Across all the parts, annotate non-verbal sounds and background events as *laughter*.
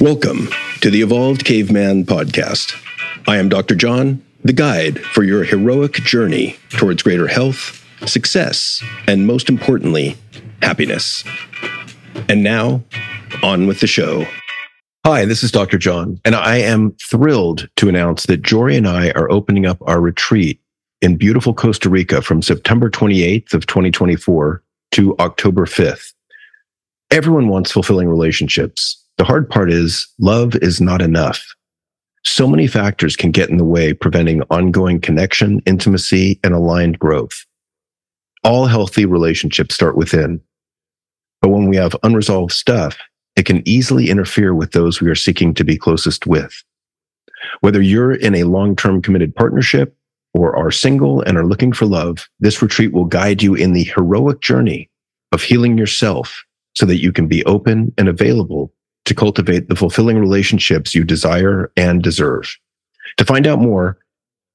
Welcome to the Evolved Caveman Podcast. I am Dr. John, the guide for your heroic journey towards greater health, success, and most importantly, happiness. And now, on with the show. Hi, this is Dr. John, and I am thrilled to announce that Jory and I are opening up our retreat in beautiful Costa Rica from September 28th of 2024 to October 5th. Everyone wants fulfilling relationships. The hard part is love is not enough. So many factors can get in the way, preventing ongoing connection, intimacy, and aligned growth. All healthy relationships start within. But when we have unresolved stuff, it can easily interfere with those we are seeking to be closest with. Whether you're in a long-term committed partnership or are single and are looking for love, this retreat will guide you in the heroic journey of healing yourself so that you can be open and available to cultivate the fulfilling relationships you desire and deserve. To find out more,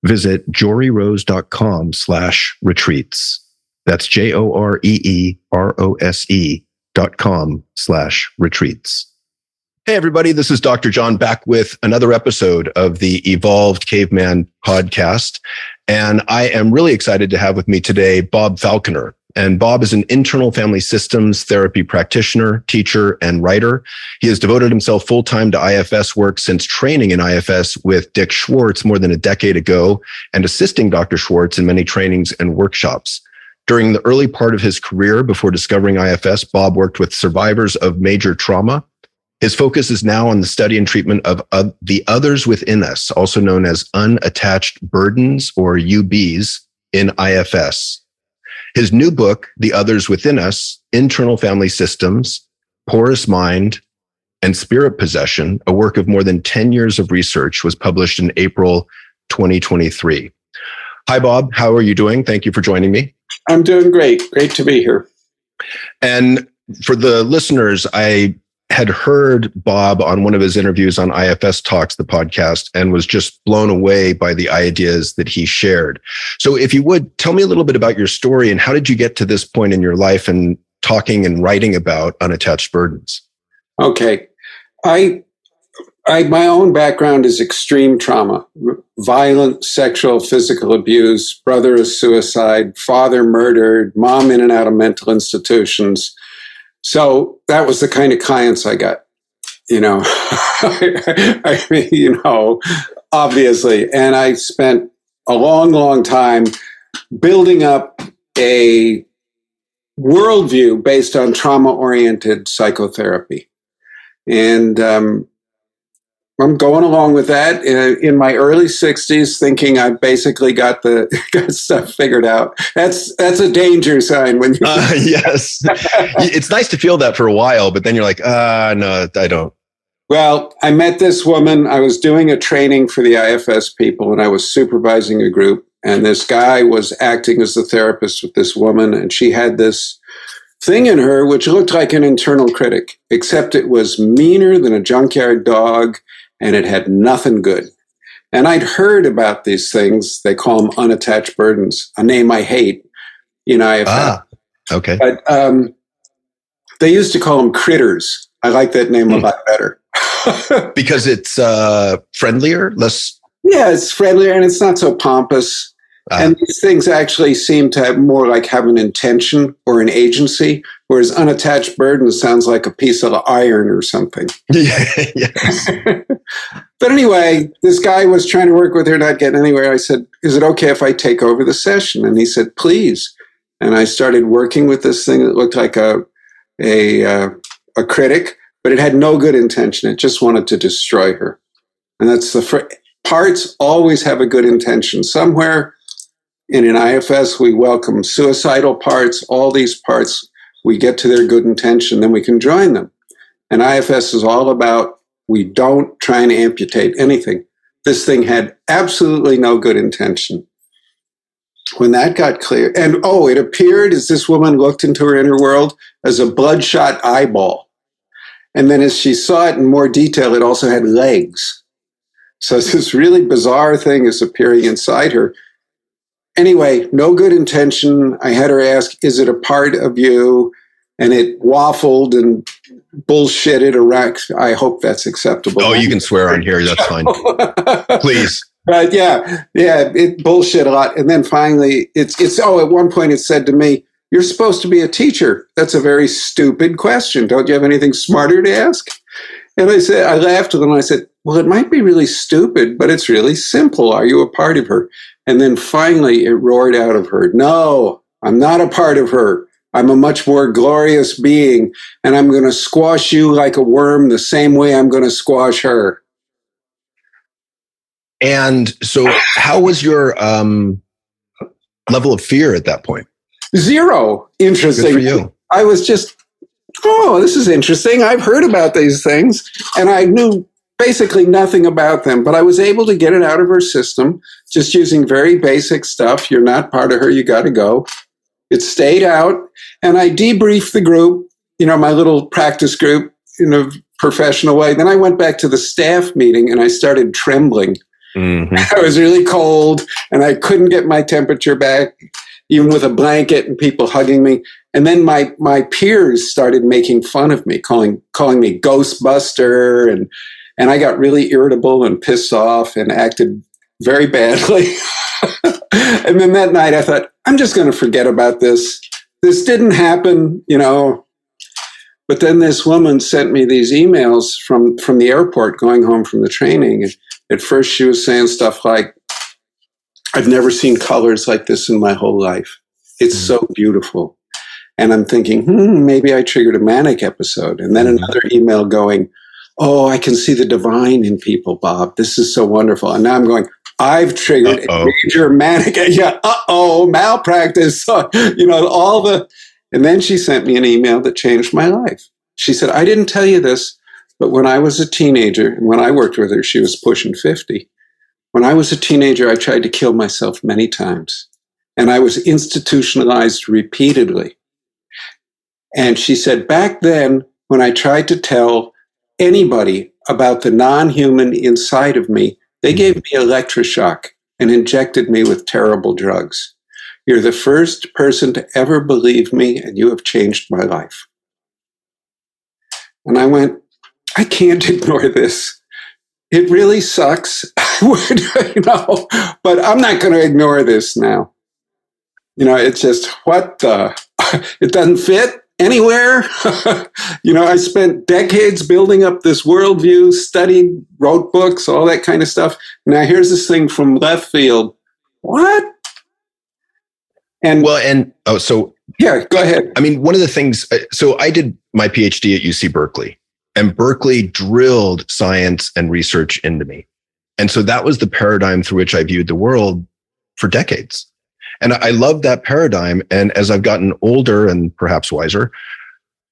visit joryrose.com slash retreats. That's J-O-R-E-E-R-O-S-E dot com slash retreats. Hey, everybody. This is Dr. John back with another episode of the Evolved Caveman podcast. And I am really excited to have with me today Bob Falconer. And Bob is an internal family systems therapy practitioner, teacher, and writer. He has devoted himself full time to IFS work since training in IFS with Dick Schwartz more than a decade ago and assisting Dr. Schwartz in many trainings and workshops. During the early part of his career before discovering IFS, Bob worked with survivors of major trauma. His focus is now on the study and treatment of uh, the others within us, also known as unattached burdens or UBs in IFS. His new book, The Others Within Us Internal Family Systems, Porous Mind, and Spirit Possession, a work of more than 10 years of research, was published in April 2023. Hi, Bob. How are you doing? Thank you for joining me. I'm doing great. Great to be here. And for the listeners, I had heard Bob on one of his interviews on IFS Talks, the podcast, and was just blown away by the ideas that he shared. So, if you would tell me a little bit about your story and how did you get to this point in your life and talking and writing about unattached burdens? Okay. I, I, my own background is extreme trauma, violent sexual, physical abuse, brother is suicide, father murdered, mom in and out of mental institutions so that was the kind of clients I got, you know. *laughs* I mean, you know, obviously. And I spent a long, long time building up a worldview based on trauma oriented psychotherapy. And um, I'm going along with that in, my early 60s, thinking I basically got the *laughs* got stuff figured out. That's that's a danger sign when you. Uh, *laughs* yes, it's nice to feel that for a while, but then you're like, ah, uh, no, I don't. Well, I met this woman. I was doing a training for the IFS people, and I was supervising a group. And this guy was acting as the therapist with this woman, and she had this thing in her which looked like an internal critic, except it was meaner than a junkyard dog and it had nothing good. And I'd heard about these things. They call them unattached burdens, a name I hate. You know, I've ah, okay. But um, they used to call them critters. I like that name hmm. a lot better *laughs* because it's uh, friendlier, less. Yeah, it's friendlier and it's not so pompous. Uh, and these things actually seem to have more like have an intention or an agency, whereas unattached burden sounds like a piece of iron or something. *laughs* *laughs* yes. but anyway, this guy was trying to work with her, not getting anywhere. I said, Is it okay if I take over the session? And he said, Please. And I started working with this thing that looked like a, a, uh, a critic, but it had no good intention. It just wanted to destroy her. And that's the fr- parts always have a good intention. Somewhere and in IFS, we welcome suicidal parts, all these parts. We get to their good intention, then we can join them. And IFS is all about we don't try and amputate anything. This thing had absolutely no good intention. When that got clear, and oh, it appeared as this woman looked into her inner world as a bloodshot eyeball. And then as she saw it in more detail, it also had legs. So *laughs* this really bizarre thing is appearing inside her anyway, no good intention. I had her ask, Is it a part of you? And it waffled and bullshitted around. I hope that's acceptable. Oh, you can swear on here. That's fine. *laughs* Please. But yeah, yeah, it bullshit a lot. And then finally, it's it's. Oh, at one point, it said to me, "You're supposed to be a teacher. That's a very stupid question. Don't you have anything smarter to ask?" And I said, I laughed with them. I said, "Well, it might be really stupid, but it's really simple. Are you a part of her?" And then finally, it roared out of her, "No, I'm not a part of her." I'm a much more glorious being, and I'm going to squash you like a worm the same way I'm going to squash her. And so, how was your um, level of fear at that point? Zero. Interesting. Good for you. I was just, oh, this is interesting. I've heard about these things, and I knew basically nothing about them, but I was able to get it out of her system just using very basic stuff. You're not part of her, you got to go. It stayed out, and I debriefed the group, you know, my little practice group in a professional way. Then I went back to the staff meeting and I started trembling. Mm-hmm. *laughs* I was really cold and I couldn't get my temperature back, even with a blanket and people hugging me. And then my my peers started making fun of me, calling calling me Ghostbuster, and and I got really irritable and pissed off and acted very badly. *laughs* and then that night I thought, I'm just going to forget about this. This didn't happen, you know. But then this woman sent me these emails from, from the airport going home from the training. At first, she was saying stuff like, I've never seen colors like this in my whole life. It's mm-hmm. so beautiful. And I'm thinking, hmm, maybe I triggered a manic episode. And then mm-hmm. another email going, Oh, I can see the divine in people, Bob. This is so wonderful. And now I'm going, I've triggered Uh-oh. major manic, *laughs* yeah, uh oh, malpractice, *laughs* you know, all the. And then she sent me an email that changed my life. She said, I didn't tell you this, but when I was a teenager, when I worked with her, she was pushing 50. When I was a teenager, I tried to kill myself many times, and I was institutionalized repeatedly. And she said, back then, when I tried to tell anybody about the non human inside of me, they gave me electroshock and injected me with terrible drugs. You're the first person to ever believe me, and you have changed my life. And I went, I can't *laughs* ignore this. It really sucks, *laughs* you know, but I'm not going to ignore this now. You know, it's just what the, *laughs* it doesn't fit anywhere. *laughs* you know, I spent decades building up this worldview, studied, wrote books, all that kind of stuff. Now here's this thing from left field. What? And well, and oh, so yeah, go ahead. I mean, one of the things. Uh, so I did my PhD at UC Berkeley, and Berkeley drilled science and research into me, and so that was the paradigm through which I viewed the world for decades. And I love that paradigm. And as I've gotten older and perhaps wiser,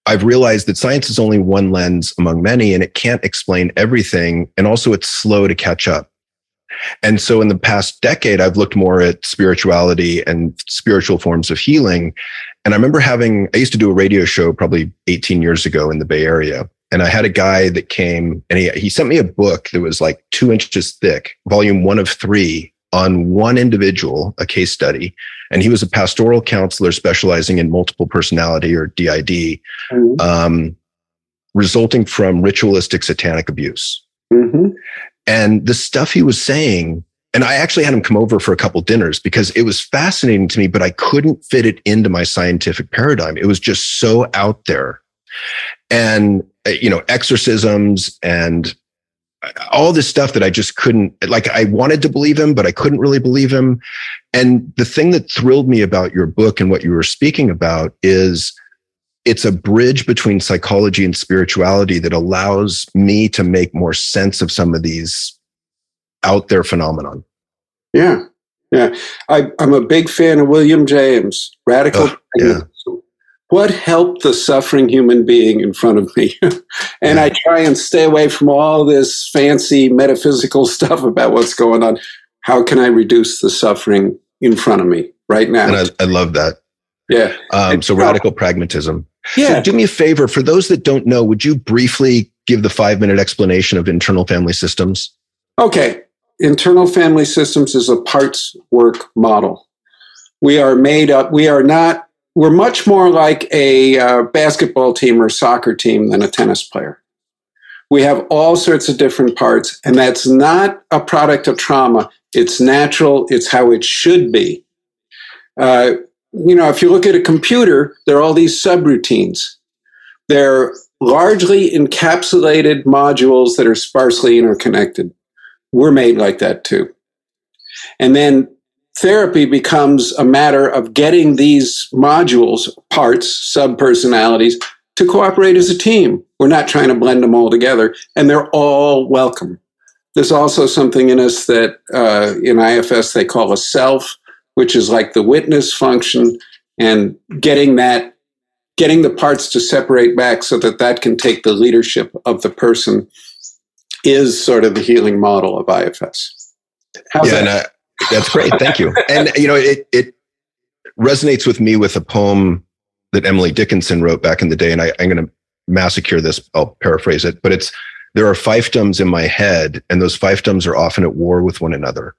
I've realized that science is only one lens among many and it can't explain everything. And also it's slow to catch up. And so in the past decade, I've looked more at spirituality and spiritual forms of healing. And I remember having, I used to do a radio show probably 18 years ago in the Bay Area. And I had a guy that came and he, he sent me a book that was like two inches thick, volume one of three on one individual, a case study, and he was a pastoral counselor specializing in multiple personality or DID, mm-hmm. um, resulting from ritualistic satanic abuse. Mm-hmm. And the stuff he was saying, and I actually had him come over for a couple dinners because it was fascinating to me, but I couldn't fit it into my scientific paradigm. It was just so out there. And, uh, you know, exorcisms and all this stuff that I just couldn't like I wanted to believe him but I couldn't really believe him. And the thing that thrilled me about your book and what you were speaking about is it's a bridge between psychology and spirituality that allows me to make more sense of some of these out there phenomenon. Yeah. Yeah. I, am a big fan of william james radical yeah what helped the suffering human being in front of me? *laughs* and I try and stay away from all this fancy metaphysical *laughs* stuff about what's going on. How can I reduce the suffering in front of me right now? And I, I love that. Yeah. Um, so radical pragmatism. Yeah. So do me a favor. For those that don't know, would you briefly give the five minute explanation of internal family systems? Okay. Internal family systems is a parts work model. We are made up, we are not we're much more like a uh, basketball team or soccer team than a tennis player. We have all sorts of different parts, and that's not a product of trauma. It's natural. It's how it should be. Uh, you know, if you look at a computer, there are all these subroutines. They're largely encapsulated modules that are sparsely interconnected. We're made like that too. And then therapy becomes a matter of getting these modules, parts, subpersonalities, to cooperate as a team. We're not trying to blend them all together, and they're all welcome. There's also something in us that uh, in IFS they call a self, which is like the witness function, and getting that, getting the parts to separate back so that that can take the leadership of the person is sort of the healing model of IFS. How's yeah, that? That's great. Thank you. And you know, it it resonates with me with a poem that Emily Dickinson wrote back in the day, and I, I'm going to massacre this. I'll paraphrase it, but it's there are fiefdoms in my head, and those fiefdoms are often at war with one another.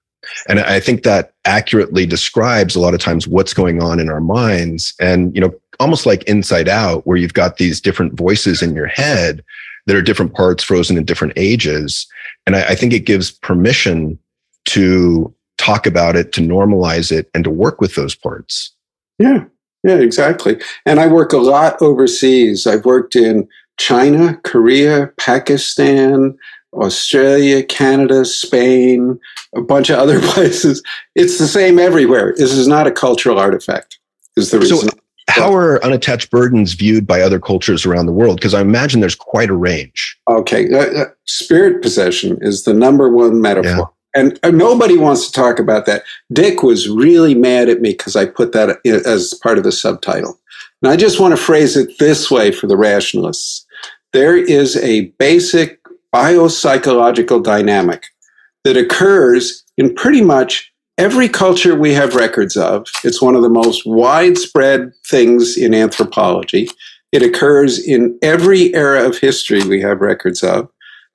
And I think that accurately describes a lot of times what's going on in our minds. And, you know, almost like inside out, where you've got these different voices in your head that are different parts frozen in different ages. And I, I think it gives permission to talk about it, to normalize it, and to work with those parts. Yeah, yeah, exactly. And I work a lot overseas. I've worked in China, Korea, Pakistan, Australia, Canada, Spain, a bunch of other *laughs* places. It's the same everywhere. This is not a cultural artifact. Is the reason. So how are unattached burdens viewed by other cultures around the world? Because I imagine there's quite a range. Okay, uh, uh spirit possession is the number one metaphor. And nobody wants to talk about that. Dick was really mad at me because I put that as part of the subtitle. And I just want to phrase it this way for the rationalists. There is a basic biopsychological dynamic that occurs in pretty much every culture we have records of. It's one of the most widespread things in anthropology. It occurs in every era of history we have records of.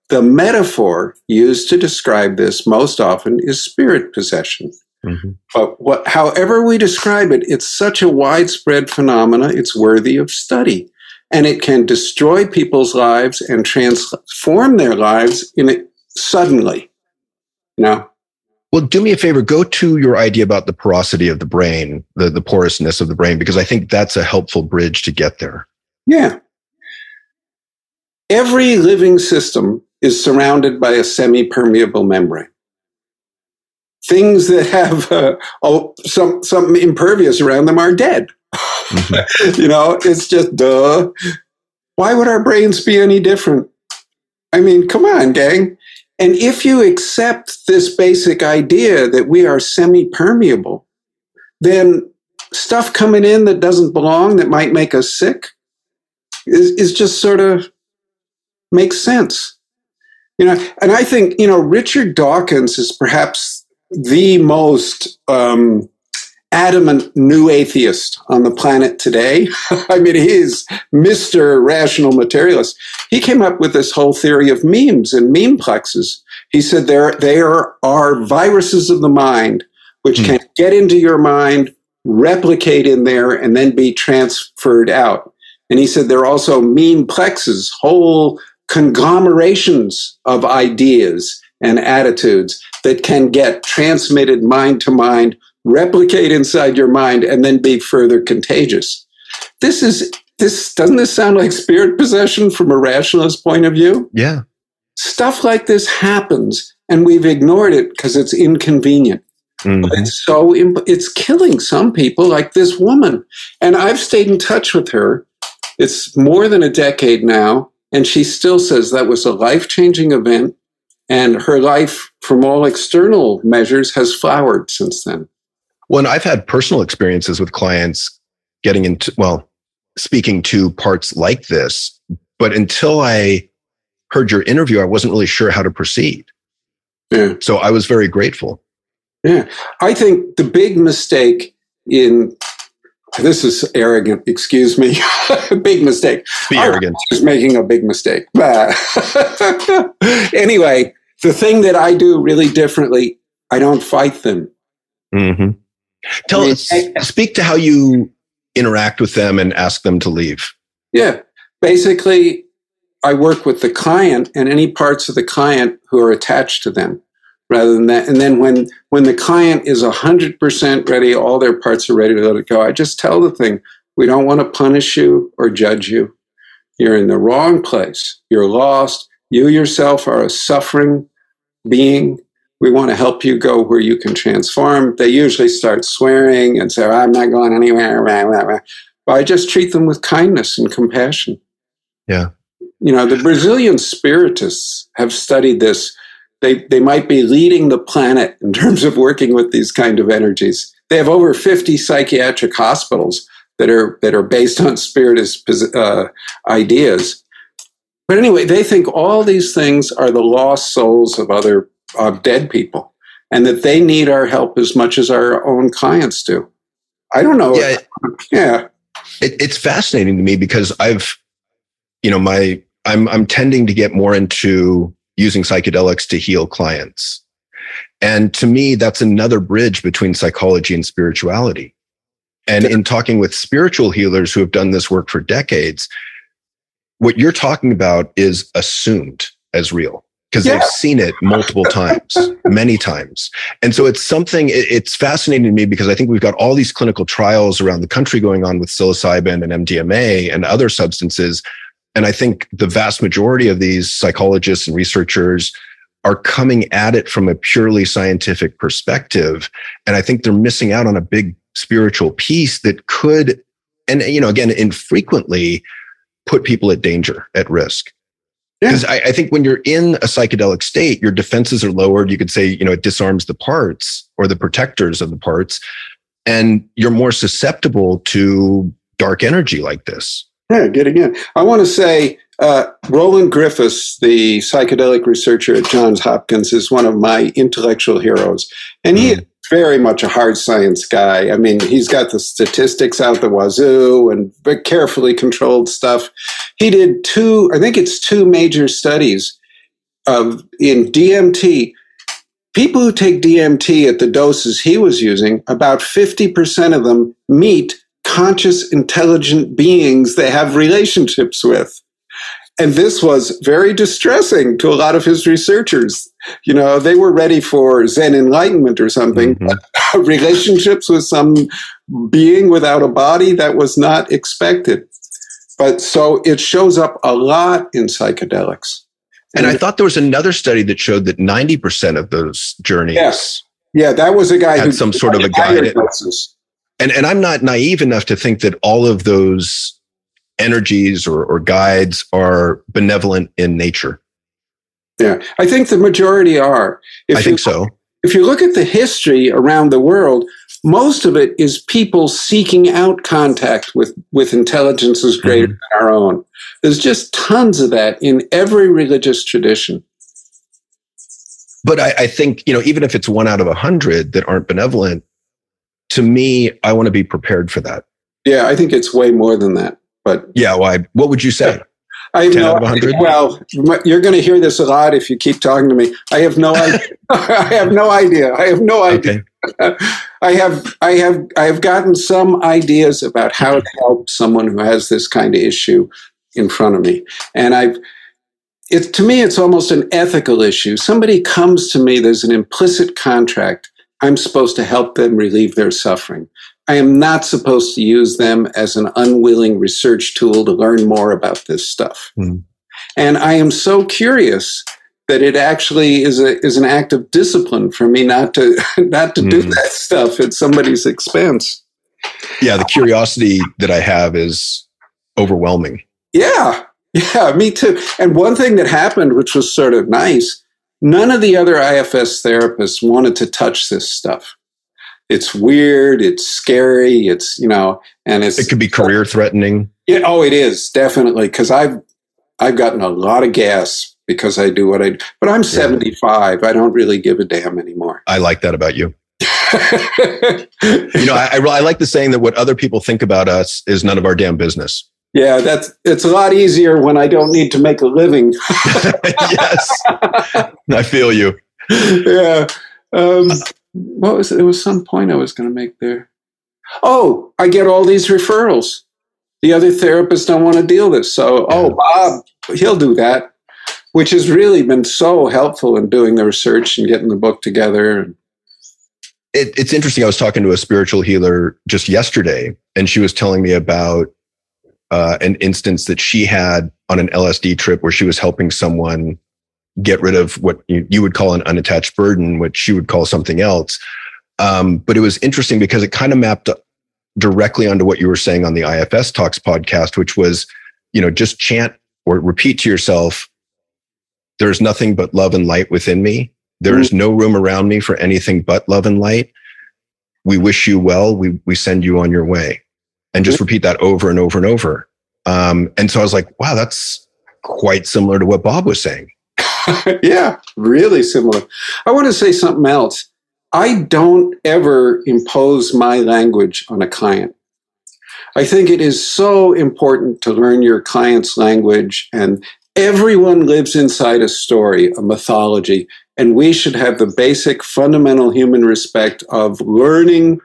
The metaphor used to describe this most often is spirit possession. Mm-hmm. But what, however we describe it, it's such a widespread phenomena, it's worthy of study. And it can destroy people's lives and transform their lives in it suddenly. Now, well, do me a favor, go to your idea about the porosity of the brain, the, the porousness of the brain, because I think that's a helpful bridge to get there. Yeah. Every living system is surrounded by a semi-permeable membrane. Things that have uh, oh, some something impervious around them are dead. Mm-hmm. *laughs* you know, it's just duh. Why would our brains be any different? I mean, come on, gang. And if you accept this basic idea that we are semi-permeable, then stuff coming in that doesn't belong, that might make us sick, is, is just sort of makes sense. You know, and I think, you know, Richard Dawkins is perhaps the most um, adamant new atheist on the planet today. *laughs* I mean, he's Mr. Rational Materialist. He came up with this whole theory of memes and memeplexes. He said there, there are viruses of the mind which mm. can get into your mind, replicate in there, and then be transferred out. And he said there are also memeplexes, whole conglomerations of ideas and attitudes that can get transmitted mind to mind, replicate inside your mind, and then be further contagious. This is this doesn't this sound like spirit possession from a rationalist point of view? Yeah. Stuff like this happens and we've ignored it because it's inconvenient. Mm-hmm. But it's so it's killing some people like this woman. And I've stayed in touch with her. It's more than a decade now and she still says that was a life changing event. And her life, from all external measures, has flowered since then. Well, I've had personal experiences with clients getting into, well, speaking to parts like this. But until I heard your interview, I wasn't really sure how to proceed. Yeah. So I was very grateful. Yeah. I think the big mistake in this is arrogant. Excuse me. *laughs* big mistake. Be arrogant. Is making a big mistake. *laughs* anyway, the thing that I do really differently, I don't fight them. Mm-hmm. Tell I mean, us. I, speak to how you interact with them and ask them to leave. Yeah. Basically, I work with the client and any parts of the client who are attached to them rather than that. And then when, when the client is 100% ready, all their parts are ready to let it go, I just tell the thing, we don't want to punish you or judge you. You're in the wrong place. You're lost. You yourself are a suffering being. We want to help you go where you can transform. They usually start swearing and say, I'm not going anywhere. But I just treat them with kindness and compassion. Yeah. You know, the Brazilian spiritists have studied this. They, they might be leading the planet in terms of working with these kind of energies. They have over 50 psychiatric hospitals that are that are based on spiritist uh, ideas. But anyway, they think all these things are the lost souls of other of dead people, and that they need our help as much as our own clients do. I don't know. Yeah, yeah. It, it's fascinating to me because I've, you know, my I'm I'm tending to get more into using psychedelics to heal clients. And to me, that's another bridge between psychology and spirituality. And in talking with spiritual healers who have done this work for decades, what you're talking about is assumed as real because yeah. they've seen it multiple times, *laughs* many times. And so it's something, it's fascinating to me because I think we've got all these clinical trials around the country going on with psilocybin and MDMA and other substances. And I think the vast majority of these psychologists and researchers are coming at it from a purely scientific perspective. And I think they're missing out on a big spiritual piece that could, and you know, again, infrequently put people at danger, at risk. Because yeah. I, I, think when you're in a psychedelic state, your defenses are lowered. You could say, you know, it disarms the parts or the protectors of the parts, and you're more susceptible to dark energy like this. Yeah, getting in. I want to say uh, Roland Griffiths, the psychedelic researcher at Johns Hopkins, is one of my intellectual heroes. And he mm very much a hard science guy. I mean, he's got the statistics out the wazoo and very carefully controlled stuff. He did two, I think it's two major studies of in DMT. People who take DMT at the doses he was using, about 50% of them meet conscious, intelligent beings they have relationships with. And this was very distressing to a lot of his researchers. You know, they were ready for Zen enlightenment or something. Mm-hmm. *laughs* relationships with some being without a body, that was not expected. But so it shows up a lot in psychedelics. And, and I thought there was another study that showed that 90% of those journeys. Yes. Yeah, that was a guy had some sort of a guided. And, and I'm not naive enough to think that all of those energies or, or guides are benevolent in nature? Yeah, I think the majority are. If I think you, so. If you look at the history around the world, most of it is people seeking out contact with, with intelligences greater mm-hmm. than our own. There's just tons of that in every religious tradition. But I, I think, you know, even if it's one out of a hundred that aren't benevolent, to me, I want to be prepared for that. Yeah, I think it's way more than that. But yeah, why? What would you say? I have no, well, you're going to hear this a lot if you keep talking to me. I have no idea. *laughs* *laughs* I have no idea. I have no idea. Okay. *laughs* I have I have I have gotten some ideas about how to help someone who has this kind of issue in front of me, and I've. It, to me, it's almost an ethical issue. Somebody comes to me, there's an implicit contract. I'm supposed to help them relieve their suffering. I am not supposed to use them as an unwilling research tool to learn more about this stuff. Mm. And I am so curious that it actually is a is an act of discipline for me not to *laughs* not to mm. do hmm. that stuff at somebody's expense. Yeah, the curiosity that I have is overwhelming. Yeah. *laughs* Yeah, me too. And one thing that happened which was sort of nice, none of the other IFS therapists wanted to touch this stuff it's weird, it's scary, it's you know, and it's it could be career threatening. Yeah, oh, it is definitely because I've I've gotten a lot of gas because I do what I do. But I'm 75. I don't really give a damn anymore. I like that about you. *laughs* you know, I, I, I like the saying that what other people think about us is none of our damn business. Yeah, that's it's a lot easier when I don't need to make a living. *laughs* yes, I feel you. Yeah. Um, what was it? There was some point I was going to make there. Oh, I get all these referrals. The other therapists don't want to deal this. So, oh, Bob, he'll do that, which has really been so helpful in doing the research and getting the book together. It, it's interesting. I was talking to a spiritual healer just yesterday, and she was telling me about uh, an instance that she had on an LSD trip where she was helping someone get rid of what you, you would call an unattached burden, which she would call something else. Um, but it was interesting because it kind of mapped directly onto what you were saying on the IFS Talks podcast, which was, you know, just chant or repeat to yourself, there's nothing but love and light within me. There is mm-hmm. no room around me for anything but love and light. We wish you well. We, we send you on your way. And just mm-hmm. repeat that over and over and over. Um, and so I was like, wow, that's quite similar to what Bob was saying. *laughs* yeah, really similar. I want to say something else. I don't ever impose my language on a client. I think it is so important to learn your client's language, and everyone lives inside a story, a mythology, and we should have the basic fundamental human respect of learning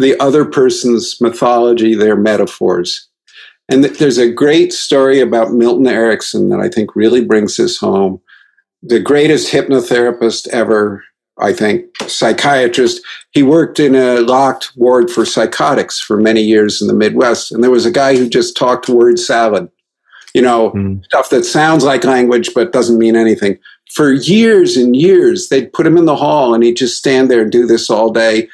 the other person's mythology, their metaphors. And there's a great story about Milton Erickson that I think really brings this home. The greatest hypnotherapist ever, I think, psychiatrist. He worked in a locked ward for psychotics for many years in the Midwest. And there was a guy who just talked word salad, you know, mm. stuff that sounds like language but doesn't mean anything. For years and years, they'd put him in the hall and he'd just stand there and do this all day,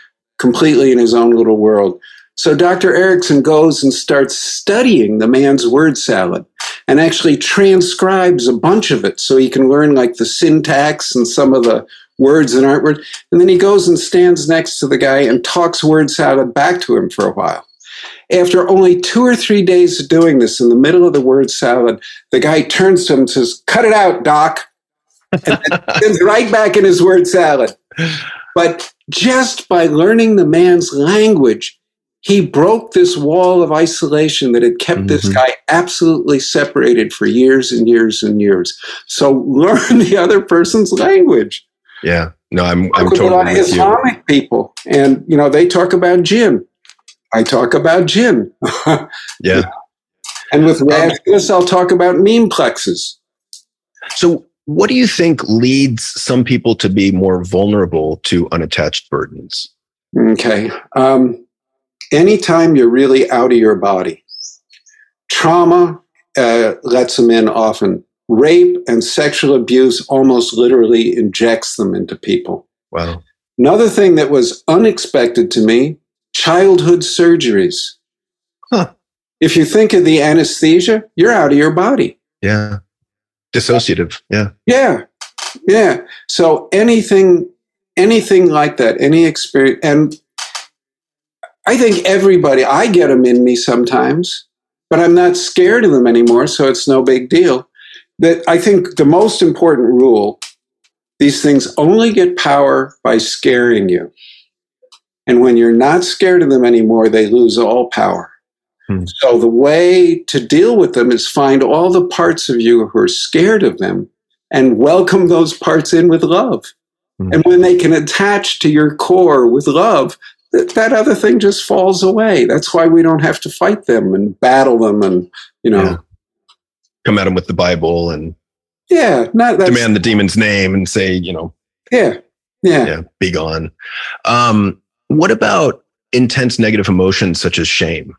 completely in his own little world. So Dr. Erickson goes and starts studying the man's word salad and actually transcribes a bunch of it so he can learn like the syntax and some of the words that aren't words. And then he goes and stands next to the guy and talks word salad back to him for a while. After only two or three days of doing this in the middle of the word salad, the guy turns to him and says, Cut it out, Doc. *laughs* And then right back in his word salad. But just by learning the man's language, he broke this wall of isolation that had kept mm-hmm. this guy absolutely separated for years and years and years. So learn *laughs* the other person's language. Yeah. No, I'm, I'm totally a lot of Islamic you. people, and you know they talk about jinn. I talk about jinn. yeah. *laughs* And with Radcliffe, um, I'll talk about meme plexes. So, what do you think leads some people to be more vulnerable to unattached burdens? Okay. Um, anytime you're really out of your body, trauma uh, lets them in often rape and sexual abuse almost literally injects them into people. Wow. Another thing that was unexpected to me childhood surgeries. Huh. If you think of the anesthesia, you're out of your body. Yeah. Dissociative. Yeah. Yeah. Yeah. So anything, anything like that, any experience, and I think everybody, I get them in me sometimes, but I'm not scared of them anymore. So it's no big deal that I think the most important rule these things only get power by scaring you. And when you're not scared of them anymore, they lose all power. Hmm. So the way to deal with them is find all the parts of you who are scared of them and welcome those parts in with love. Hmm. And when they can attach to your core with love, that, that other thing just falls away. That's why we don't have to fight them and battle them and, you know, yeah come at them with the Bible and yeah, not demand the demon's name and say, you know, yeah, yeah, yeah, be gone. Um, what about intense negative emotions such as shame?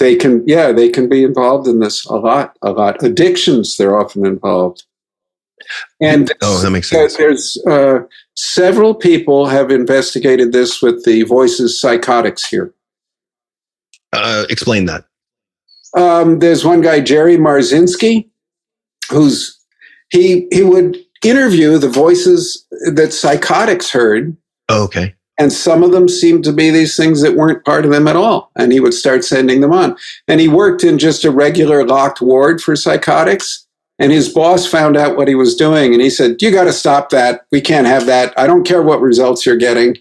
They can, yeah, they can be involved in this a lot, a lot. Addictions, they're often involved. And oh, that makes sense. There's uh, several people have investigated this with the voices psychotics here. Uh, explain that. Um, there's one guy, Jerry Marzinsky, who's he he would interview the voices that psychotics heard. Oh, okay. And some of them seemed to be these things that weren't part of them at all. And he would start sending them on. And he worked in just a regular locked ward for psychotics. And his boss found out what he was doing. And he said, You got to stop that. We can't have that. I don't care what results you're getting.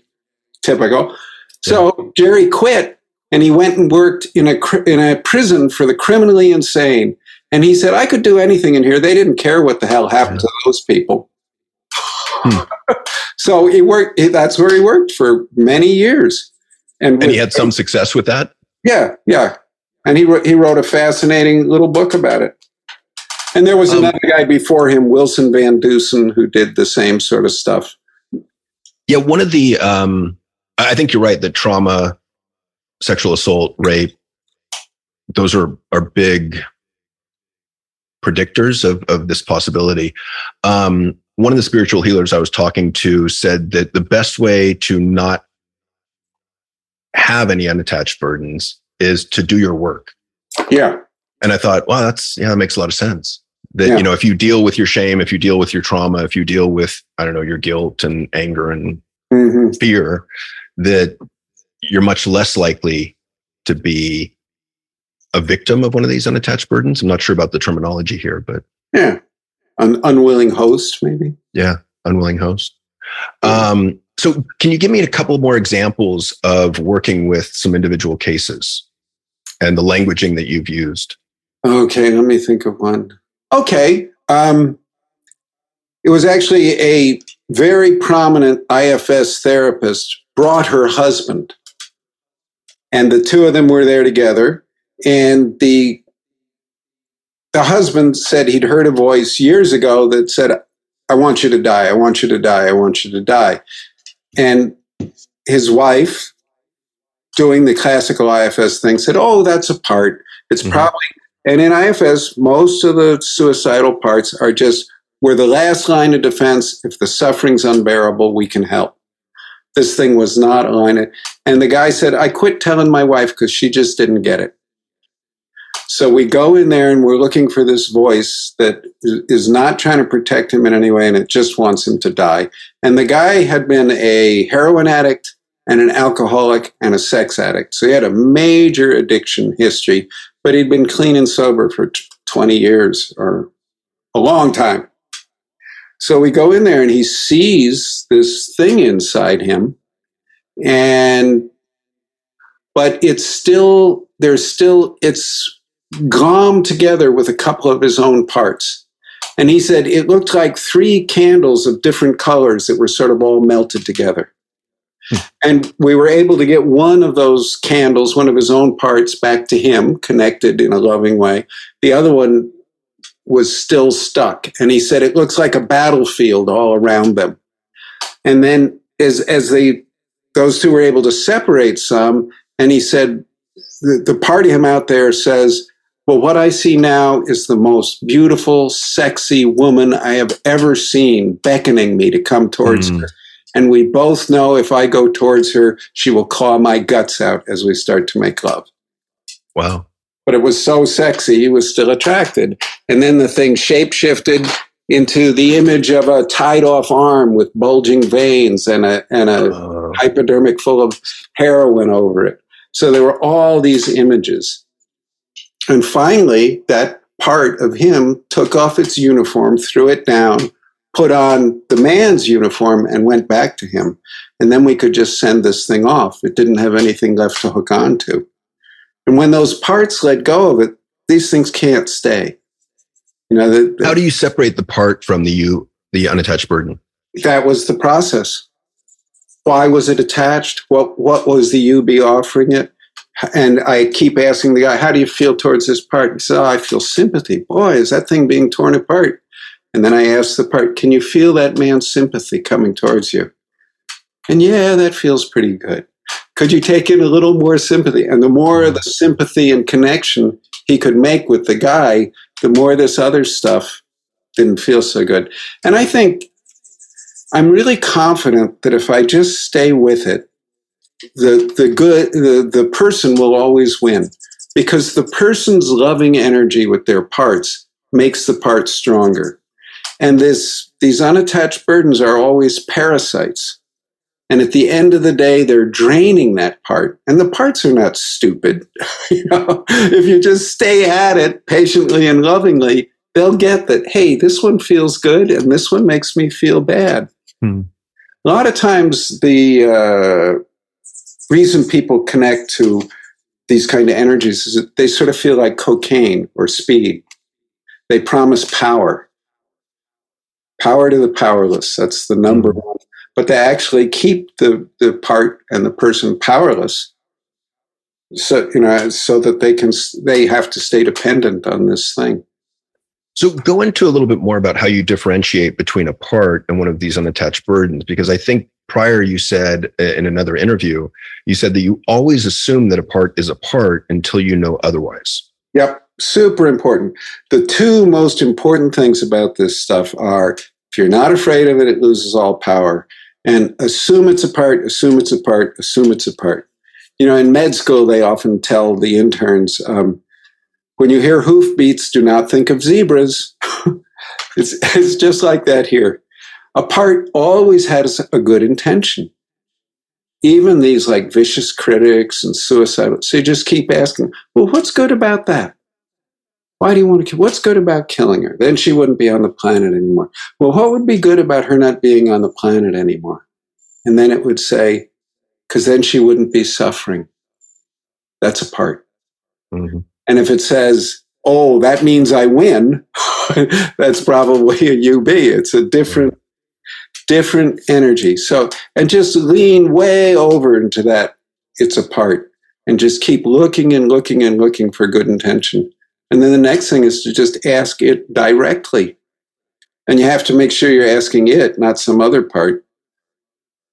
Typical. So Jerry quit and he went and worked in a in a prison for the criminally insane. And he said, "I could do anything in here. They didn't care what the hell happened to those people." Hmm. *laughs* so he worked. That's where he worked for many years. And, and with- he had some success with that. Yeah, yeah. And he wrote, he wrote a fascinating little book about it. And there was Um, another guy before him, Wilson Van Dusen, who did the same sort of stuff. Yeah, one of the um, I think you're right that trauma, sexual assault, rape, those are are big predictors of of this possibility. Um, one of the spiritual healers I was talking to said that the best way to not have any unattached burdens is to do your work. Yeah, And I thought, wow, that's yeah, that makes a lot of sense. That Yeah. you know, if you deal with your shame, if you deal with your trauma, if you deal with I don't know your guilt and anger and hmm fear, that you're much less likely to be a victim of one of these unattached burdens. I'm not sure about the terminology here, but yeah. An unwilling host, maybe. yeah, unwilling host. Um, so, can you give me a couple more examples of working with some individual cases and the languaging that you've used? Okay, let me think of one. Okay. Um, it was actually a very prominent IFS therapist brought her husband, and the two of them were there together. And the the husband said he'd heard a voice years ago that said, "I want you to die. I want you to die. I want you to die." And his wife, doing the classical IFS thing, said, "Oh, that's a part. It's Mhm. probably." And in IFS, most of the suicidal parts are just we're the last line of defense. If the suffering's unbearable, we can help. This thing was not a line. Of, and the guy said, I quit telling my wife because she just didn't get it. So we go in there and we're looking for this voice that is not trying to protect him in any way and it just wants him to die. And the guy had been a heroin addict and an alcoholic and a sex addict. So he had a major addiction history, but he'd been clean and sober for 20 years or a long time. So we go in there and he sees this thing inside him and but it's still there's still it's glommed together with a couple of his own parts. And he said it looked like three candles of different colors that were sort of all melted together. Hmm. And we were able to get one of those candles, one of his own parts, back to him, connected in a loving way. The other one was still stuck. And he said it looks like a battlefield all around them. And then as as they those two were able to separate some, and he said the, the part of him out there says, Well, what I see now is the most beautiful, sexy woman I have ever seen beckoning me to come towards Mm. her. And we both know if I go towards her, she will claw my guts out as we start to make love. Wow. But it was so sexy, he was still attracted. And then the thing shapeshifted into the image of a tied off arm with bulging veins and a, and a Uh, hypodermic full of heroin over it. So there were all these images. And finally, that part of him took off its uniform, threw it down, put on the man's uniform, and went back to him. And then we could just send this thing off. It didn't have anything left to hook on to. And when those parts let go of it, these things can't stay. You know, the, the- how do you separate the part from the you, the unattached burden? that was the process. Why was it attached? What what was the UB offering it? And I keep asking the guy, "How do you feel towards this part?" He said, oh, "I feel sympathy. Boy, is that thing being torn apart." And then I ask the part, "Can you feel that man's sympathy coming towards you?" And yeah, that feels pretty good. Could you take in a little more sympathy? And the more the sympathy and connection he could make with the guy, the more this other stuff didn't feel so good. And I think I'm really confident that if I just stay with it, the the good the, the person will always win because the person's loving energy with their parts makes the parts stronger. And this these unattached burdens are always parasites. And at the end of the day, they're draining that part. And the parts are not stupid. *laughs* you know, if you just stay at it patiently and lovingly, they'll get that, hey, this one feels good and this one makes me feel bad. Hmm. A lot of times, the uh, reason people connect to these kind of energies is that they sort of feel like cocaine or speed. They promise power, power to the powerless. That's the number mm-hmm. one. but they actually keep the, the part and the person powerless. So, you know, so that they can, they have to stay dependent on this thing. So go into a little bit more about how you differentiate between a part and one of these unattached burdens, because I think prior you said in another interview, you said that you always assume that a part is a part until you know otherwise. Yep, super important. The two most important things about this stuff are if you're not afraid of it, it loses all power. And assume it's a part, assume it's a part, assume it's a part. You know, in med school, they often tell the interns um, when you hear hoofbeats, do not think of zebras. *laughs* it's, it's just like that here. A part always has a good intention. Even these like vicious critics and suicidal, so you just keep asking, well, what's good about that? Why do you want to kill? What's good about killing her? Then she wouldn't be on the planet anymore. Well, what would be good about her not being on the planet anymore? And then it would say, because then she wouldn't be suffering. That's a part. Mm-hmm. And if it says, oh, that means I win, *laughs* that's probably a UB. It's a different, different energy. So, and just lean way over into that. It's a part and just keep looking and looking and looking for good intention. And then the next thing is to just ask it directly. And you have to make sure you're asking it, not some other part.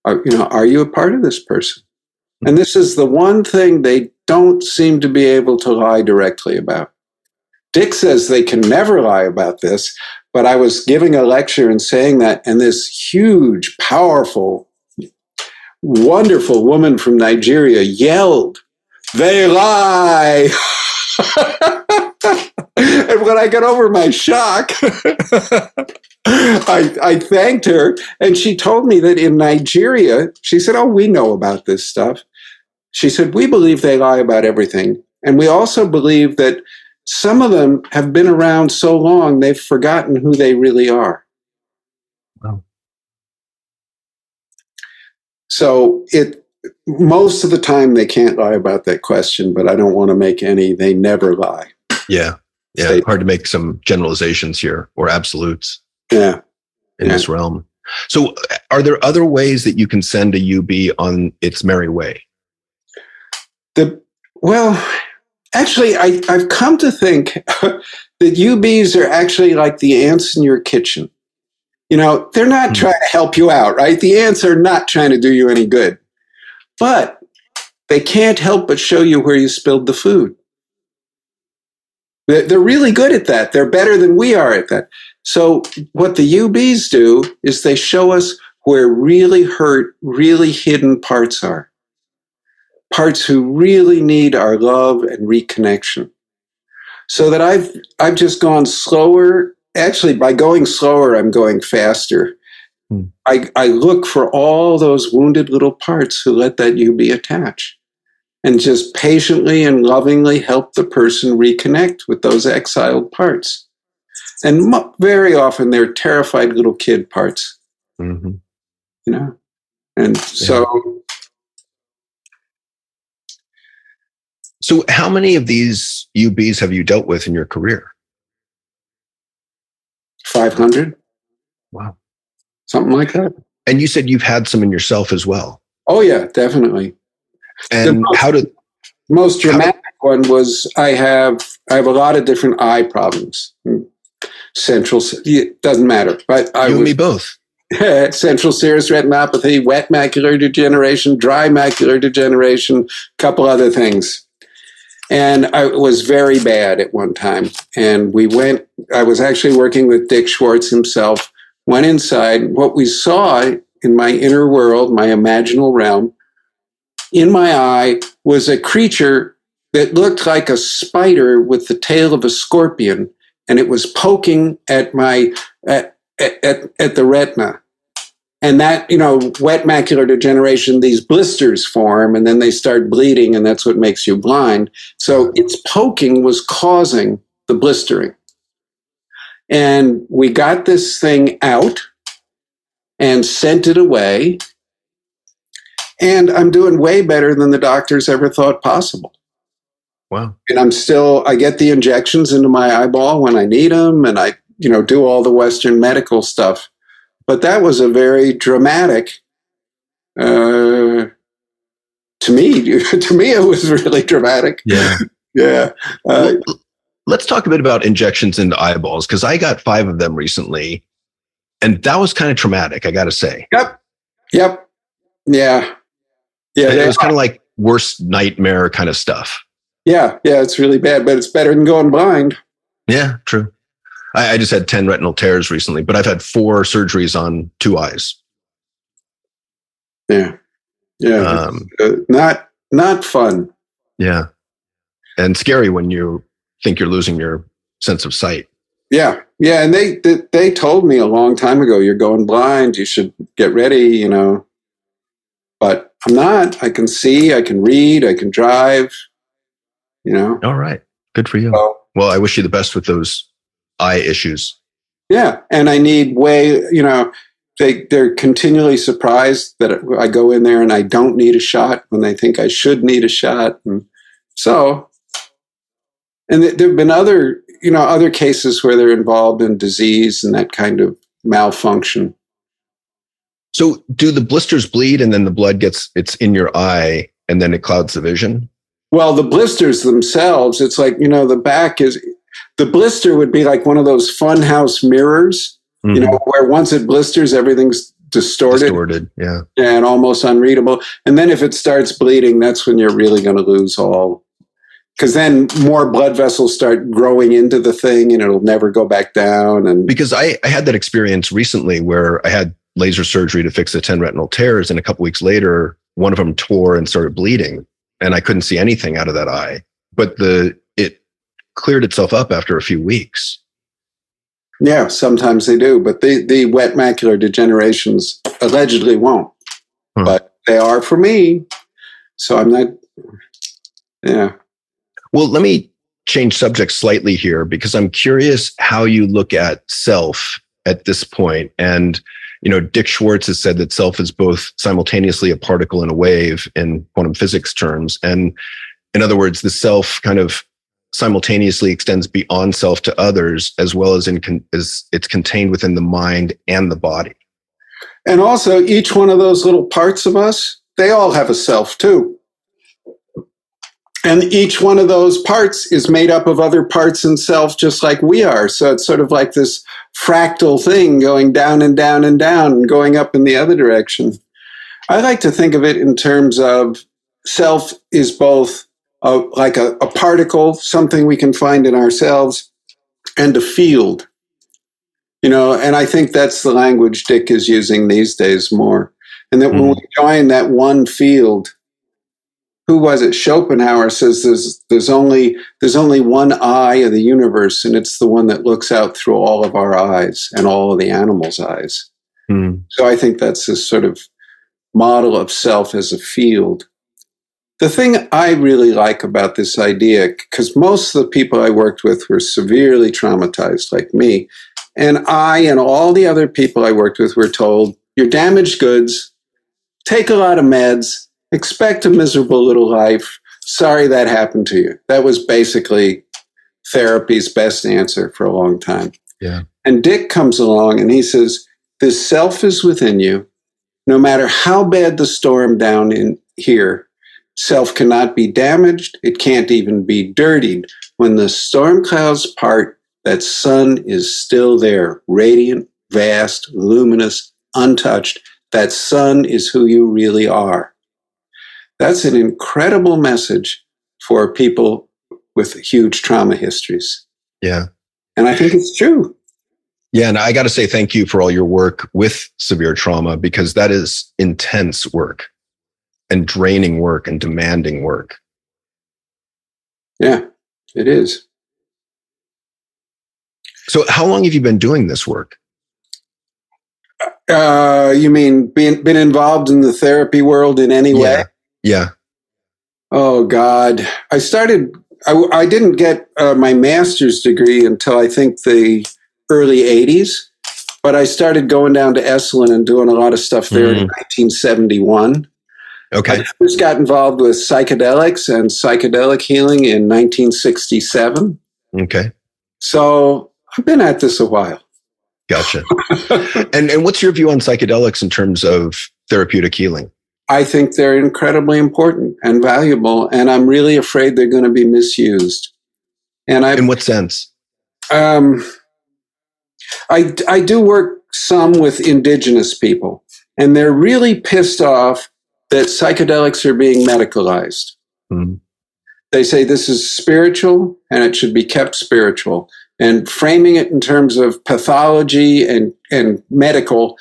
Are, you know, are you a part of this person? And this is the one thing they don't seem to be able to lie directly about. Dick says they can never lie about this, but I was giving a lecture and saying that, and this huge, powerful, wonderful woman from Nigeria yelled, They lie! *laughs* and when I got over my shock, *laughs* I, I thanked her. And she told me that in Nigeria, she said, Oh, we know about this stuff. She said, We believe they lie about everything. And we also believe that some of them have been around so long, they've forgotten who they really are. Wow. So it, most of the time they can't lie about that question, but I don't want to make any, they never lie. Yeah. Yeah. They, hard to make some generalizations here or absolutes. Yeah. In yeah. this realm. So are there other ways that you can send a UB on its merry way? The well, actually, I, I've come to think *laughs* that UBs are actually like the ants in your kitchen. You know, they're not mm-hmm. trying to help you out, right? The ants are not trying to do you any good. But they can't help but show you where you spilled the food. They're really good at that. They're better than we are at that. So, what the UBs do is they show us where really hurt, really hidden parts are. Parts who really need our love and reconnection. So that I've I've just gone slower. Actually, by going slower, I'm going faster. Hmm. I, I look for all those wounded little parts who let that UB attached and just patiently and lovingly help the person reconnect with those exiled parts. And very often they're terrified little kid parts, mm-hmm. you know? And so. So, how many of these UBs have you dealt with in your career? 500. Wow. Something like that. And you said you've had some in yourself as well. Oh, yeah, definitely. And most, how did most dramatic how, one was I have I have a lot of different eye problems. Hmm. Central it doesn't matter, but I you and me both. *laughs* central serous retinopathy, wet macular degeneration, dry macular degeneration, a couple other things. And I was very bad at one time. And we went, I was actually working with Dick Schwartz himself, went inside. What we saw in my inner world, my imaginal realm, in my eye was a creature that looked like a spider with the tail of a scorpion, and it was poking at my at, at, at the retina. And that, you know, wet macular degeneration, these blisters form and then they start bleeding, and that's what makes you blind. So its poking was causing the blistering. And we got this thing out and sent it away and I'm doing way better than the doctors ever thought possible. Wow. And I'm still, I get the injections into my eyeball when I need them, and I, you know, do all the Western medical stuff. But that was a very dramatic Uh, to me, *laughs* to me, it was really dramatic. Yeah. *laughs* yeah. Uh, well, let's talk a bit about injections into eyeballs because I got five of them recently, and that was kind of traumatic. I got to say. Yep. Yep. Yeah. Yeah. And it was kind of like worst nightmare kind of stuff. Yeah. Yeah. It's really bad, but it's better than going blind. Yeah. True. I, I just had 10 retinal tears recently, but I've had four surgeries on two eyes. Yeah. Yeah. Um, uh, not, not fun. Yeah. And scary when you think you're losing your sense of sight. Yeah. Yeah. And they, they, they told me a long time ago, you're going blind. You should get ready, you know, but I'm not. I can see, I can read, I can drive, you know. All right. Good for you. So, well, I wish you the best with those eye issues. Yeah. And I need way, you know, they, they're continually surprised that I go in there and I don't need a shot when they think I should need a shot. And so, and there have been other, you know, other cases where they're involved in disease and that kind of malfunction. So, do the blisters bleed and then the blood gets, it's in your eye and then it clouds the vision? Well, the blisters themselves, it's like, you know, the back is, the blister would be like one of those funhouse mirrors, mm-hmm. you know, where once it blisters, everything's distorted. Distorted, yeah. And almost unreadable. And then if it starts bleeding, that's when you're really going to lose all. Because then more blood vessels start growing into the thing and it'll never go back down. And because I, I had that experience recently where I had laser surgery to fix the 10 retinal tears. And a couple weeks later, one of them tore and started bleeding. And I couldn't see anything out of that eye. But the cleared itself up after a few weeks. Yeah, sometimes they do. But the, the wet macular degenerations allegedly won't. Huh. But they are for me. So I'm not yeah. Well, let me change subject slightly here because I'm curious how you look at self at this point. And you know, Dick Schwartz has said that self is both simultaneously a particle and a wave in quantum physics terms. And in other words, the self kind of simultaneously extends beyond self to others, as well as in con- as it's contained within the mind and the body. And also, each one of those little parts of us, they all have a self too. And each one of those parts is made up of other parts in self, just like we are. So it's sort of like this fractal thing going down and down and down and going up in the other direction. I like to think of it in terms of self is both a, like a, a particle, something we can find in ourselves, and a field. You know, and I think that's the language Dick is using these days more. And that mm. when hmm. we join that one field, who was it? Schopenhauer says there's there's only there's only one eye of the universe, and it's the one that looks out through all of our eyes and all of the animals' eyes. Mm. So I think that's this sort of model of self as a field. The thing I really like about this idea, because most of the people I worked with were severely traumatized, like me, and I and all the other people I worked with were told, "You're damaged goods. Take a lot of meds." expect a miserable little life. Sorry that happened to you. That was basically therapy's best answer for a long time. Yeah. And Dick comes along and he says, This self is within you. No matter how bad the storm down in here, self cannot be damaged. It can't even be dirtied. When the storm clouds part, that sun is still there, radiant, vast, luminous, untouched. That sun is who you really are. That's an incredible message for people with huge trauma histories. Yeah. And I think it's true. Yeah. And I got to say thank you for all your work with severe trauma because that is intense work and draining work and demanding work. Yeah, it is. So, how long have you been doing this work? Uh, you mean being been involved in the therapy world in any yeah. way? Yeah. Oh God, I started. I, I didn't get uh, my master's degree until I think the early '80s, but I started going down to Esalen and doing a lot of stuff there mm. in 1971. Okay. I first got involved with psychedelics and psychedelic healing in 1967. Okay. So I've been at this a while. Gotcha. *laughs* and and what's your view on psychedelics in terms of therapeutic healing? I think they're incredibly important and valuable, and I'm really afraid they're going to be misused. And I, in what sense? Um, I I do work some with indigenous people, and they're really pissed off that psychedelics are being medicalized. Mm-hmm. They say this is spiritual and it should be kept spiritual. And framing it in terms of pathology and, and medical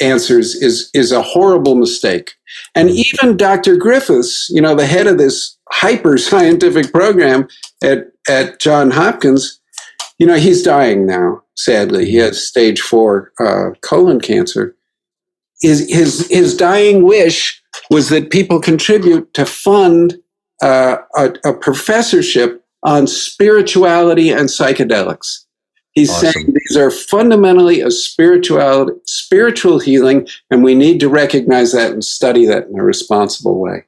answers is, is a horrible mistake. And even Dr. Griffiths, you know, the head of this hyper scientific program at, at John Hopkins, you know, he's dying now, sadly. He has stage four uh, colon cancer. His, his, his dying wish was that people contribute to fund uh, a, a professorship on spirituality and psychedelics. He's awesome. saying these are fundamentally a spiritual spiritual healing, and we need to recognize that and study that in a responsible way.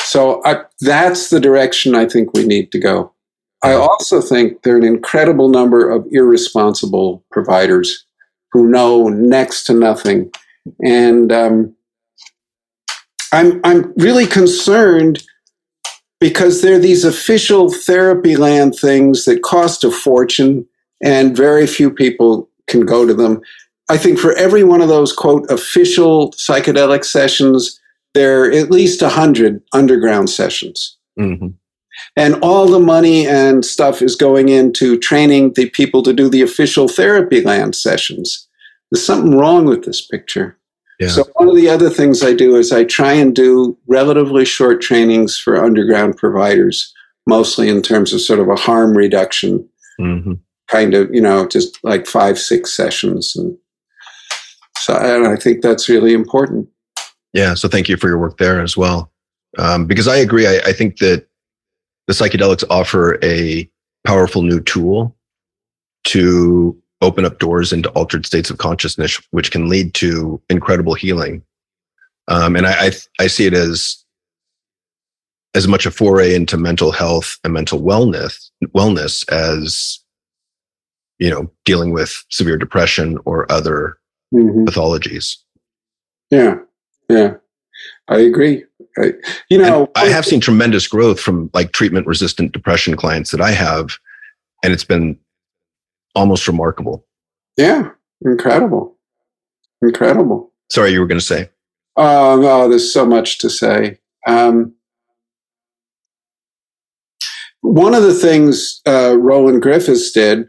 So I, that's the direction I think we need to go. I also think there are an incredible number of irresponsible providers who know next to nothing, and um, I'm I'm really concerned because there are these official therapy land things that cost a fortune and very few people can go to them. I think for every one of those quote official psychedelic sessions, there are at least a hundred underground sessions. Mm-hmm. And all the money and stuff is going into training the people to do the official therapy land sessions. There's something wrong with this picture. Yeah. So one of the other things I do is I try and do relatively short trainings for underground providers, mostly in terms of sort of a harm reduction mm-hmm kind of, you know, just like five, six sessions. And so and I think that's really important. Yeah. So thank you for your work there as well. Um, because I agree. I, I think that the psychedelics offer a powerful new tool to open up doors into altered states of consciousness, which can lead to incredible healing. Um, and I, I, I, see it as as much a foray into mental health and mental wellness wellness as you know, dealing with severe depression or other mm-hmm. pathologies. Yeah, yeah, I agree. I, you know, and I have seen tremendous growth from like treatment resistant depression clients that I have, and it's been almost remarkable. Yeah, incredible, incredible. Sorry, you were going to say. Oh no, there's so much to say. Um, one of the things uh, Roland Griffiths did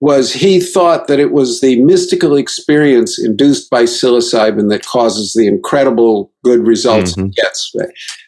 was he thought that it was the mystical experience induced by psilocybin that causes the incredible good results mm-hmm. gets.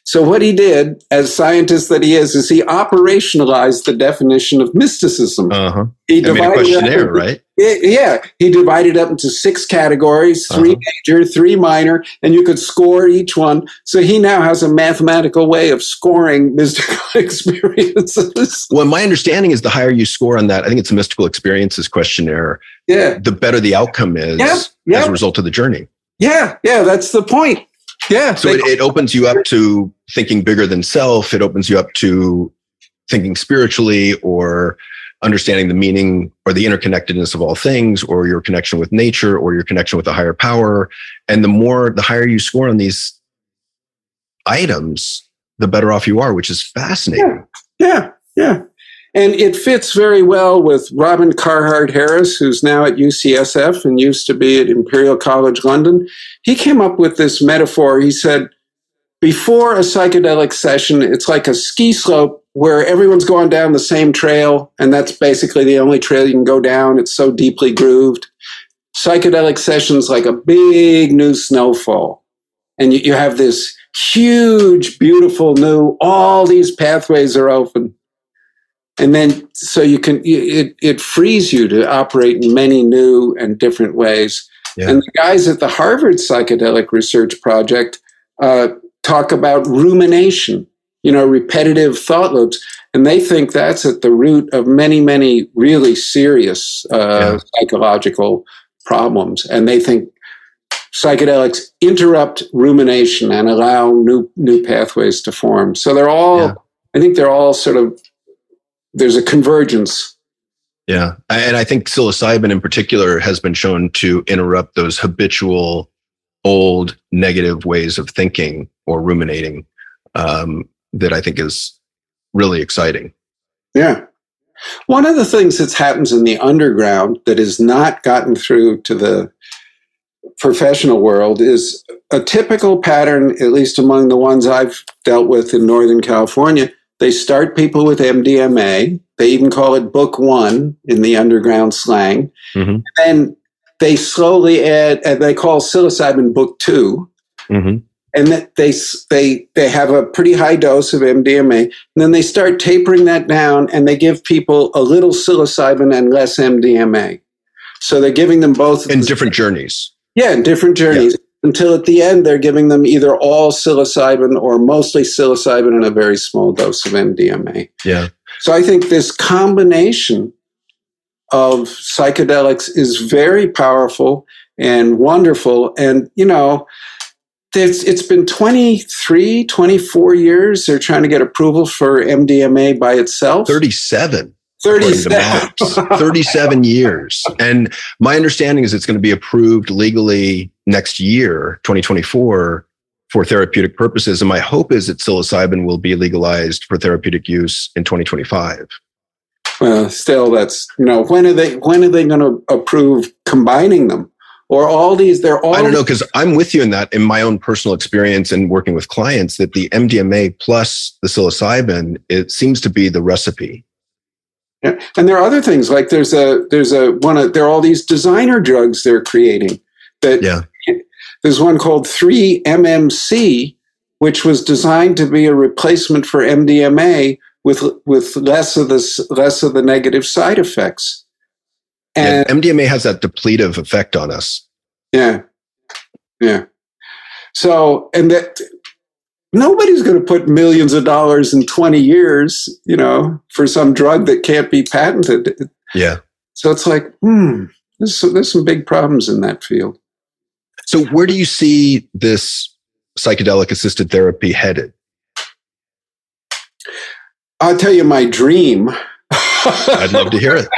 So what he did, as scientist that he is, is he operationalized the definition of mysticism. Uh-huh. He divided questionnaire, into, right? Yeah, he divided up into six categories: 3 uh-huh. major, three minor, and you could score each one. So he now has a mathematical way of scoring *laughs* mystical experiences. Well, my understanding is the higher you score on that, I think it's a mystical experiences questionnaire. Yeah, the better the outcome is as a result of the journey. Yeah, yeah, that's the point. Yeah. So it, it opens you up to thinking bigger than self. It opens you up to thinking spiritually or understanding the meaning or the interconnectedness of all things or your connection with nature or your connection with a higher power. And the more, the higher you score on these items, the better off you are, which is fascinating. Yeah. Yeah. yeah. And it fits very well with Robin Carhart Harris, who's now at UCSF and used to be at Imperial College London. He came up with this metaphor. He said, before a psychedelic session, it's like a ski slope where everyone's going down the same trail, and that's basically the only trail you can go down. It's so deeply grooved. Psychedelic sessions like a big new snowfall, and you, you have this huge, beautiful new, all these pathways are open and then so you can it it frees you to operate in many new and different ways. Yeah. And the guys at the Harvard Psychedelic Research Project uh, talk about rumination, you know, repetitive thought loops, and they think that's at the root of many, many really serious uh, yeah. psychological problems. And they think psychedelics interrupt rumination and allow new new pathways to form. So they're all, yeah. I think they're all sort of there's a convergence. Yeah. And I think psilocybin in particular has been shown to interrupt those habitual old negative ways of thinking or ruminating um, that I think is really exciting. Yeah. One of the things that happens in the underground that has not gotten through to the professional world is a typical pattern, at least among the ones I've dealt with in Northern California. They start people with MDMA. They even call it book one in the underground slang. Mm-hmm. And they slowly add, and they call psilocybin book 2 mm-hmm and that they they they have a pretty high dose of MDMA, and then they start tapering that down, and they give people a little psilocybin and less MDMA. So they're giving them both in different journeys. Yeah, in different journeys. Yeah. Until at the end, they're giving them either all psilocybin or mostly psilocybin and a very small dose of MDMA. Yeah. So I think this combination of psychedelics is very powerful and wonderful. And, you know, it's, it's been 23, 24 years. They're trying to get approval for MDMA by itself. 37. 37. *laughs* 37 years. And my understanding is it's going to be approved legally next year, 2024, for therapeutic purposes. And my hope is that psilocybin will be legalized for therapeutic use in 2025. Well, still, that's you know when are they when are they going to approve combining them? or all these they're all i don't know because i'm with you in that in my own personal experience and working with clients that the mdma plus the psilocybin it seems to be the recipe yeah. and there are other things like there's a there's a one of there are all these designer drugs they're creating that yeah there's one called 3mmc which was designed to be a replacement for mdma with with less of the less of the negative side effects and yeah, MDMA has that depletive effect on us. Yeah. Yeah. So, and that nobody's going to put millions of dollars in 20 years, you know, for some drug that can't be patented. Yeah. So it's like, hmm, there's some, there's some big problems in that field. So, where do you see this psychedelic assisted therapy headed? I'll tell you my dream. I'd love to hear it.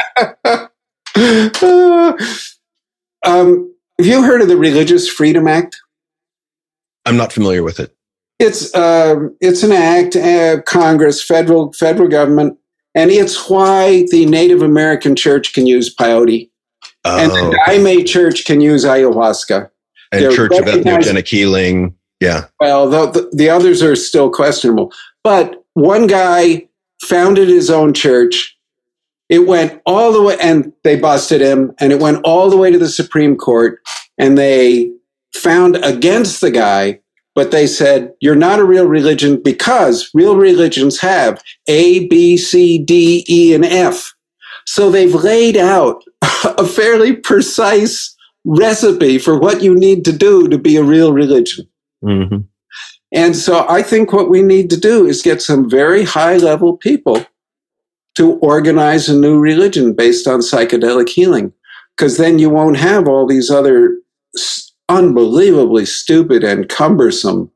*laughs* um, have you heard of the Religious Freedom Act? I'm not familiar with it. It's uh, it's an act, uh, Congress, federal federal government, and it's why the Native American Church can use peyote, oh. and the Daime Church can use ayahuasca. And They're Church of Ethnogenic Healing, yeah. Well, the, the, the others are still questionable, but one guy founded his own church it went all the way, and they busted him, and it went all the way to the Supreme Court, and they found against the guy, but they said, You're not a real religion because real religions have A, B, C, D, E, and F. So they've laid out *laughs* a fairly precise recipe for what you need to do to be a real religion. Mm-hmm. And so I think what we need to do is get some very high level people to organize a new religion based on psychedelic healing. Because then you won't have all these other unbelievably stupid and cumbersome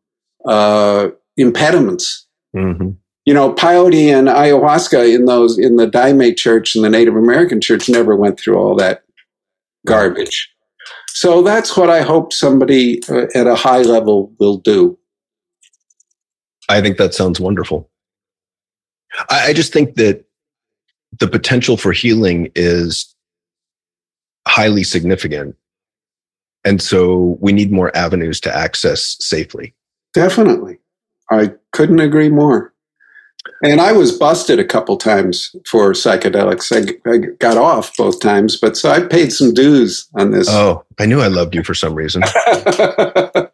uh, impediments. Mm-hmm. You know, peyote and ayahuasca in those in the Daime Church and the Native American Church never went through all that garbage. So that's what I hope somebody uh, at a high level will do. I think that sounds wonderful. I, I just think that the potential for healing is highly significant. And so we need more avenues to access safely. Definitely. I couldn't agree more. And I was busted a couple times for psychedelics. I, I, got off both times, but so I paid some dues on this. Oh, I knew I loved you for some reason. *laughs* so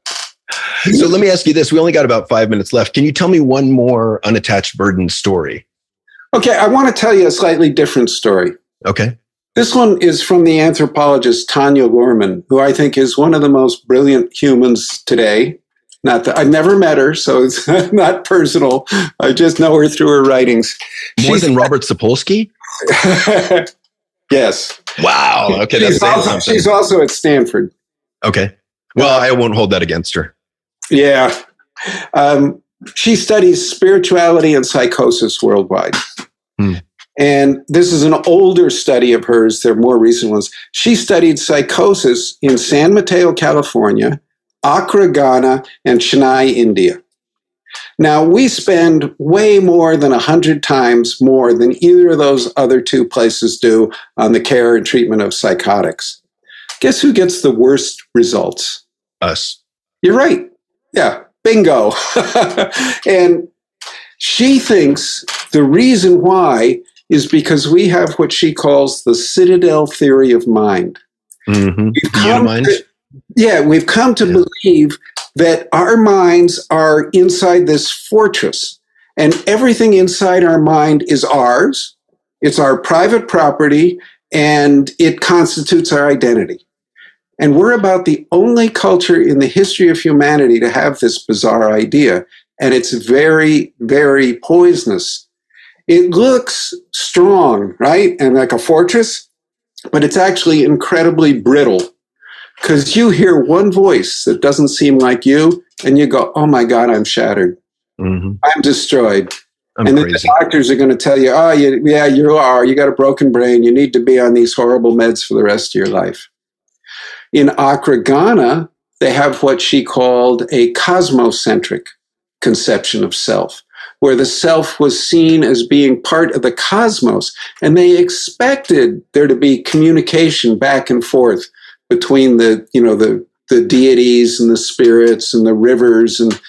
let me ask you this. We only got about five minutes left. Can you tell me one more unattached burden story? Okay, I want to tell you a slightly different story. Okay. This one is from the anthropologist Tanya Luhrmann, who I think is one of the most brilliant humans today. Not that I've never met her, so it's *laughs* not personal. I just know her through her writings. More she's, than Robert Sapolsky? *laughs* yes. Wow. Okay, she's also, she's also at Stanford. Okay. Well, I won't hold that against her. Yeah. Um, she studies spirituality and psychosis worldwide. Hmm. And this is an older study of hers. There are more recent ones. She studied psychosis in San Mateo, California, Accra, Ghana, and Chennai, India. Now, we spend way more than 100 times more than either of those other two places do on the care and treatment of psychotics. Guess who gets the worst results? Us. You're right. Yeah, bingo. *laughs* and she thinks the reason why is because we have what she calls the citadel theory of mind. Mm-hmm. We've come Unimind? to- yeah, we've come to Yeah. believe that our minds are inside this fortress, and everything inside our mind is ours. It's our private property, and it constitutes our identity. And we're about the only culture in the history of humanity to have this bizarre idea, and it's very, very poisonous. It looks strong, right? And like a fortress, but it's actually incredibly brittle because you hear one voice that doesn't seem like you, and you go, "Oh my God, I'm shattered. hmm I'm destroyed." I'm and then crazy. the doctors are going to tell you, "Oh, you, yeah, you are. You got a broken brain. You need to be on these horrible meds for the rest of your life." In Accra, Ghana, they have what she called a cosmocentric conception of self, where the self was seen as being part of the cosmos, and they expected there to be communication back and forth between the, you know, the the deities and the spirits and the rivers and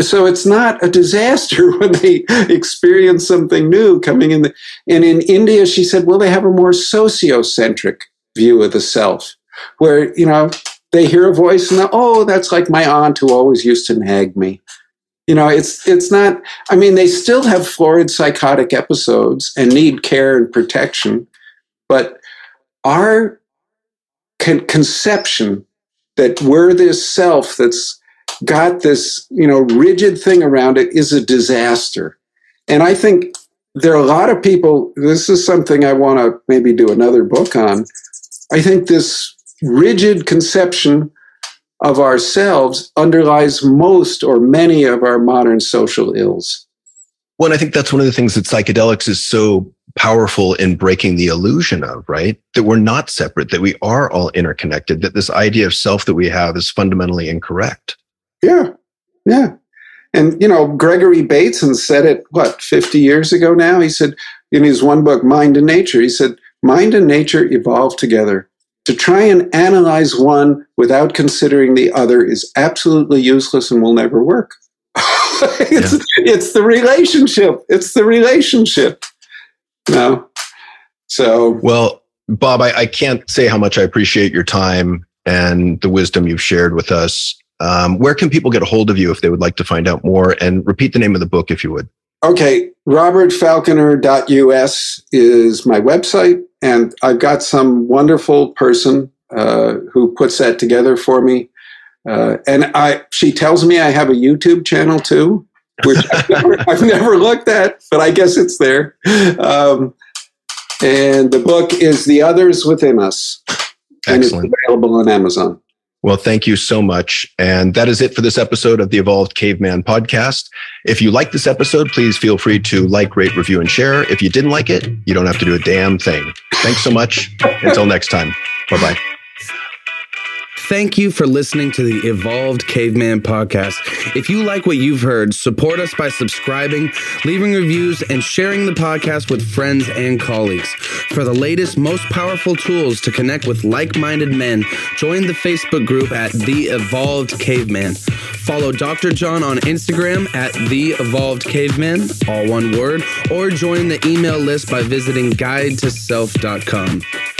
so it's not a disaster *laughs* when they experience something new coming in the, and in india she said well they have a more sociocentric view of the self where you know they hear a voice and oh that's like my aunt who always used to nag me you know it's it's not i mean they still have florid psychotic episodes and need care and protection but our con- conception that we're this self that's got this you know rigid thing around it is a disaster. And i think there are a lot of people this is something i want to maybe do another book on. I think this rigid conception of ourselves underlies most or many of our modern social ills Well, and I think that's one of the things that psychedelics is so powerful in breaking the illusion of, right? That we're not separate, that we are all interconnected, that this idea of self that we have is fundamentally incorrect. Yeah, yeah. And, you know, Gregory Bateson said it, what, 50 years ago now? He said in his one book, Mind and Nature, he said, mind and nature evolve together. To try and analyze one without considering the other is absolutely useless and will never work. *laughs* it's, it's the relationship. It's the relationship. No. So, Well, Bob, I, I can't say how much I appreciate your time and the wisdom you've shared with us. Um, where can people get a hold of you if they would like to find out more? And repeat the name of the book if you would. Okay, robertfalconer.us is my website, and I've got some wonderful person uh, who puts that together for me. Uh, and I, she tells me I have a YouTube channel too, which I've *laughs* never, I've never looked at, but I guess it's there. Um, and the book is The Others Within Us, and it's available on Amazon. Well, thank you so much. And that is it for this episode of the Evolved Caveman podcast. If you like this episode, please feel free to like, rate, review, and share. If you didn't like it, you don't have to do a damn thing. Thanks so much. Until next time. Bye bye. Thank you for listening to the Evolved Caveman podcast. If you like what you've heard, support us by subscribing, leaving reviews, and sharing the podcast with friends and colleagues. For the latest, most powerful tools to connect with like minded men, join the Facebook group at The Evolved Caveman. Follow Dr. John on Instagram at The Evolved Caveman, all one word, or join the email list by visiting guidetoself.com.